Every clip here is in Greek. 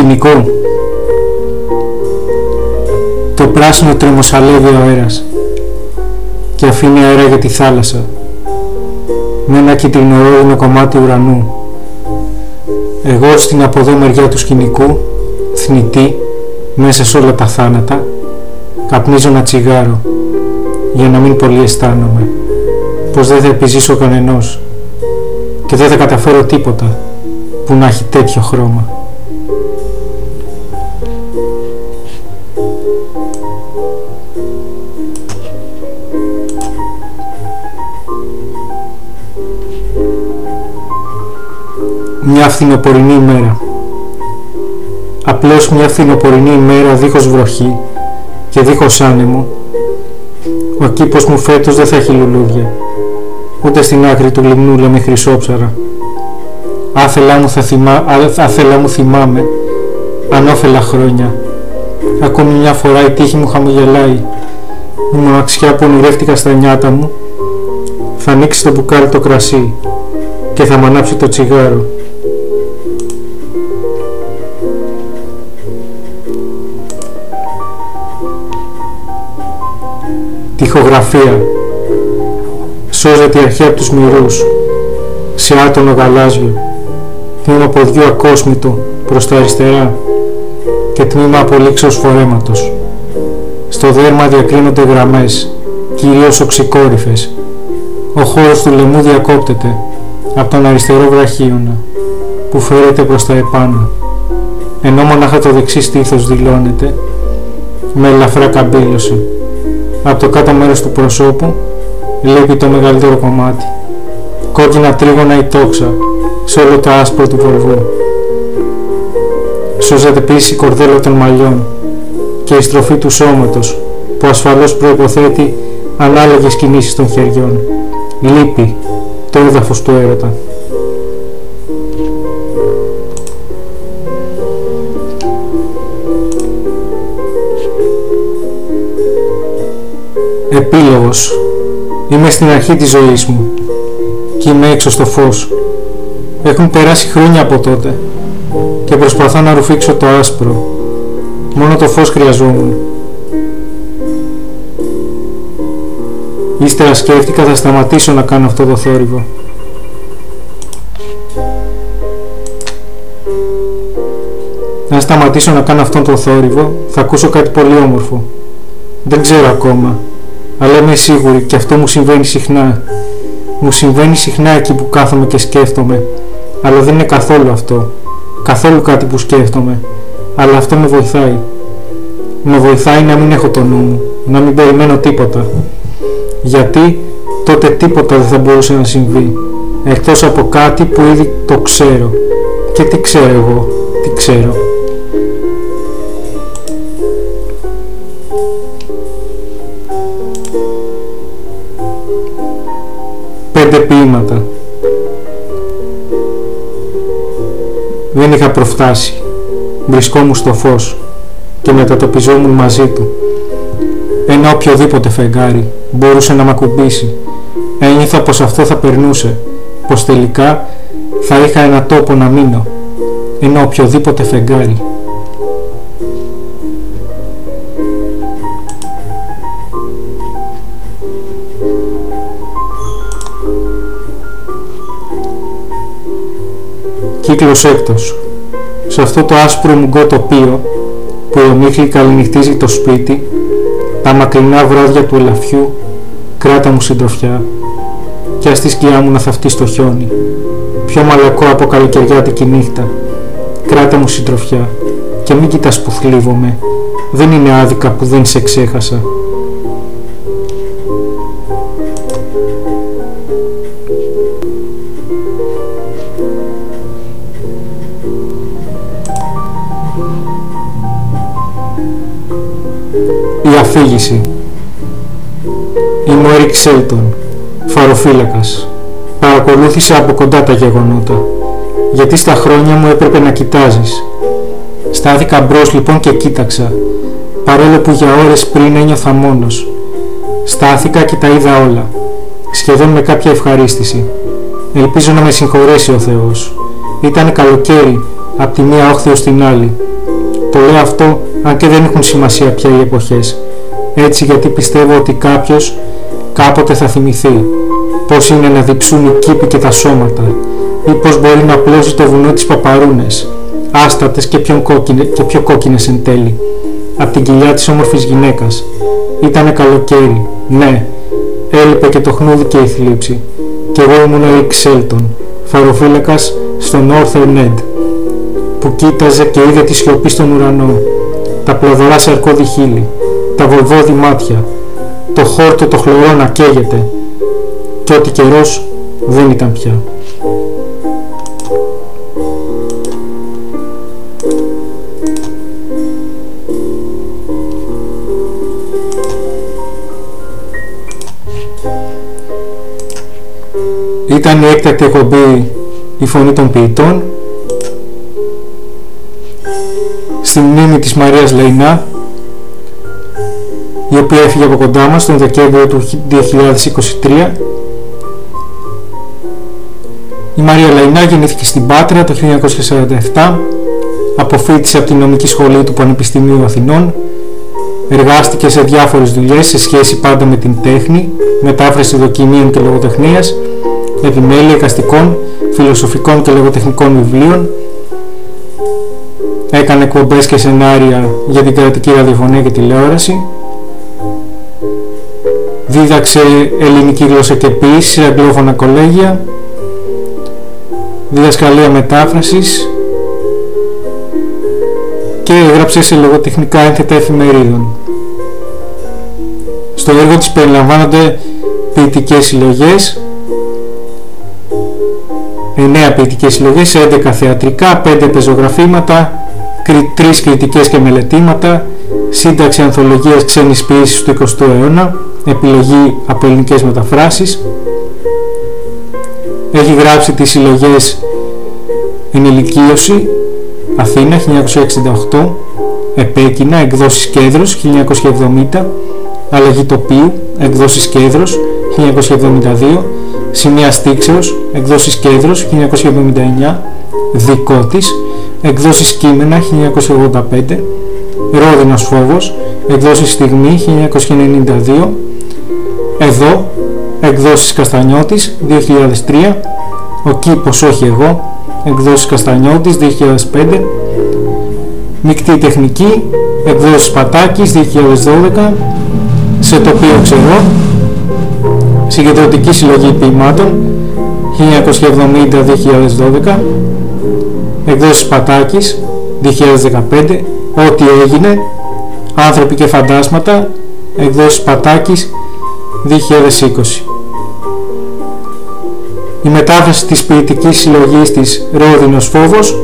σκηνικό. Το πράσινο τρεμοσαλεύει ο αέρας και αφήνει αέρα για τη θάλασσα με ένα κυτρινορόδινο κομμάτι ουρανού. Εγώ στην από εδώ μεριά του σκηνικού, θνητή, μέσα σε όλα τα θάνατα, καπνίζω ένα τσιγάρο για να μην πολύ αισθάνομαι πως δεν θα επιζήσω κανενός και δεν θα καταφέρω τίποτα που να έχει τέτοιο χρώμα. Μια φθινοπορεινή ημέρα. Απλώς μια φθινοπορεινή ημέρα δίχως βροχή και δίχως άνεμο. Ο κήπος μου φέτος δεν θα έχει λουλούδια ούτε στην άκρη του λιμνού λέμε χρυσόψαρα. Άθελά μου, θα θυμά, άθελά μου θυμάμαι, ανώφελα χρόνια. Ακόμη μια φορά η τύχη μου χαμογελάει. Η μοναξιά που ονειρεύτηκα στα νιάτα μου θα ανοίξει το μπουκάλι το κρασί και θα μ' ανάψει το τσιγάρο. Τυχογραφία σώζεται η αρχαία από τους μυρούς, σε άτομο γαλάζιο, τμήμα ποδιού ακόσμητο προς τα αριστερά και τμήμα απολύξεως φορέματος. Στο δέρμα διακρίνονται γραμμές, κυρίως οξυκόρυφες. Ο χώρος του λαιμού διακόπτεται από τον αριστερό βραχίωνα που φέρεται προς τα επάνω, ενώ μονάχα το δεξί στήθος δηλώνεται με ελαφρά καμπύλωση. Από το κάτω μέρος του προσώπου λείπει το μεγαλύτερο κομμάτι. Κόκκινα τρίγωνα η τόξα σε όλο το άσπρο του βορβού. Σώζεται επίσης η κορδέλα των μαλλιών και η στροφή του σώματος που ασφαλώς προϋποθέτει ανάλογες κινήσεις των χεριών. Λείπει το έδαφος του έρωτα. Επίλογος Είμαι στην αρχή της ζωής μου και είμαι έξω στο φως. Έχουν περάσει χρόνια από τότε και προσπαθώ να ρουφήξω το άσπρο. Μόνο το φως χρειαζόμουν. Ύστερα σκέφτηκα θα σταματήσω να κάνω αυτό το θόρυβο. Αν σταματήσω να κάνω αυτόν τον θόρυβο, θα ακούσω κάτι πολύ όμορφο. Δεν ξέρω ακόμα, αλλά είμαι σίγουρη και αυτό μου συμβαίνει συχνά. Μου συμβαίνει συχνά εκεί που κάθομαι και σκέφτομαι, αλλά δεν είναι καθόλου αυτό. Καθόλου κάτι που σκέφτομαι, αλλά αυτό με βοηθάει. Με βοηθάει να μην έχω το νου μου, να μην περιμένω τίποτα. Γιατί τότε τίποτα δεν θα μπορούσε να συμβεί, εκτός από κάτι που ήδη το ξέρω. Και τι ξέρω εγώ, τι ξέρω. Πέντε ποίηματα. Δεν είχα προφτάσει. Βρισκόμουν στο φως και μετατοπιζόμουν μαζί του. Ένα οποιοδήποτε φεγγάρι μπορούσε να μ' ακουμπήσει. Ένιωθα πως αυτό θα περνούσε, πως τελικά θα είχα ένα τόπο να μείνω. Ένα οποιοδήποτε φεγγάρι. Κύκλος έκτος. Σε αυτό το άσπρο μουγκό τοπίο που η ομίχλη καληνυχτίζει το σπίτι, τα μακρινά βράδια του ελαφιού, κράτα μου συντροφιά και ας τη σκιά μου να θαυτεί στο χιόνι. Πιο μαλακό από καλοκαιριάτικη νύχτα. Κράτα μου συντροφιά και μην κοιτάς που θλίβομαι. Δεν είναι άδικα που δεν σε ξέχασα. Η αφήγηση Είμαι ο Έρικ Σέλτον, φαροφύλακας. Παρακολούθησα από κοντά τα γεγονότα, γιατί στα χρόνια μου έπρεπε να κοιτάζεις. Στάθηκα μπρος λοιπόν και κοίταξα, παρόλο που για ώρες πριν ένιωθα μόνος. Στάθηκα και τα είδα όλα, σχεδόν με κάποια ευχαρίστηση. Ελπίζω να με συγχωρέσει ο Θεός. Ήταν καλοκαίρι από τη μία όχθη ως την άλλη. Το λέω αυτό αν και δεν έχουν σημασία πια οι εποχές. Έτσι γιατί πιστεύω ότι κάποιος κάποτε θα θυμηθεί πώς είναι να διψούν οι κήποι και τα σώματα ή πώς μπορεί να πλώσει το βουνό της Παπαρούνες, άστατες και πιο, κόκκινες, και πιο κόκκινες εν τέλει, από την κοιλιά της όμορφης γυναίκας. Ήτανε καλοκαίρι, ναι, έλειπε και το χνούδι και η θλίψη. Κι εγώ ήμουν ο Ικ Σέλτον, φαροφύλακας στο Northern End, που κοίταζε και είδε τη σιωπή στον ουρανό, τα πλαδωρά σαρκώδη χείλη, τα βολβόδη μάτια, το χόρτο το χλωρό να καίγεται, και ότι καιρός δεν ήταν πια. Ήταν η έκτακτη εκπομπή «Η Φωνή των Ποιητών» στη μνήμη της Μαρίας Λεϊνά η οποία έφυγε από κοντά μας τον Δεκέμβριο του 2023 η Μαρία Λαϊνά γεννήθηκε στην Πάτρα το 1947, αποφύτησε από την νομική σχολή του Πανεπιστημίου Αθηνών, εργάστηκε σε διάφορες δουλειές σε σχέση πάντα με την τέχνη, μετάφραση δοκιμίων και λογοτεχνίας, επιμέλεια εικαστικών, φιλοσοφικών και λογοτεχνικών βιβλίων, έκανε εκπομπές και σενάρια για την κρατική ραδιοφωνία και τηλεόραση, δίδαξε ελληνική γλώσσα και ποίηση σε αγγλόφωνα κολέγια, διδασκαλία μετάφρασης. Και έγραψε σε λογοτεχνικά ένθετα εφημερίδων. Στο έργο της περιλαμβάνονται ποιητικές συλλογές, 9 ποιητικές συλλογές, 11 θεατρικά, 5 πεζογραφήματα, 3 κριτικές και μελετήματα, σύνταξη ανθολογίας ξένης ποιήσης του 20ου αιώνα, επιλογή από ελληνικές μεταφράσεις, έχει γράψει τις συλλογές Ενηλικίωση Αθήνα 1968 Επέκεινα εκδόσεις Κέντρος 1970 Αλλαγή τοπίου εκδόσεις Κέντρος 1972 Σημεία Στήξεως εκδόσεις Κέντρος 1979 Δικό της εκδόσεις Κείμενα 1985 Ρόδινος Φόβος εκδόσεις Στιγμή 1992 Εδώ εκδόσεις Καστανιώτης 2003 Ο κήπος όχι εγώ. Εκδόσεις Καστανιώτης 2005 Μικτή Τεχνική εκδόσεις Πατάκης 2012 Σε τοπίο ξερό Συγκεντρωτική Συλλογή Ποιημάτων 1970-2012 Εκδόσεις Πατάκης 2015 Ό,τι έγινε Άνθρωποι και φαντάσματα Εκδόσεις Πατάκης 2020 η μετάφραση της ποιητικής συλλογής της «Ρόδινος Φόβος»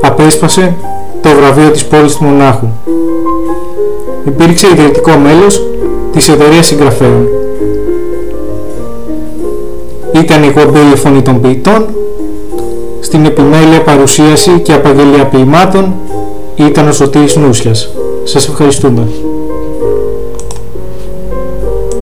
απέσπασε το βραβείο της πόλης του Μονάχου. Υπήρξε ιδρυτικό μέλος της εταιρείας συγγραφέων. Ήταν η κομπή φωνή των ποιητών, στην επιμέλεια παρουσίαση και απαγγελία ποιημάτων ήταν ο Σωτήρης Νούσιας. Σας ευχαριστούμε.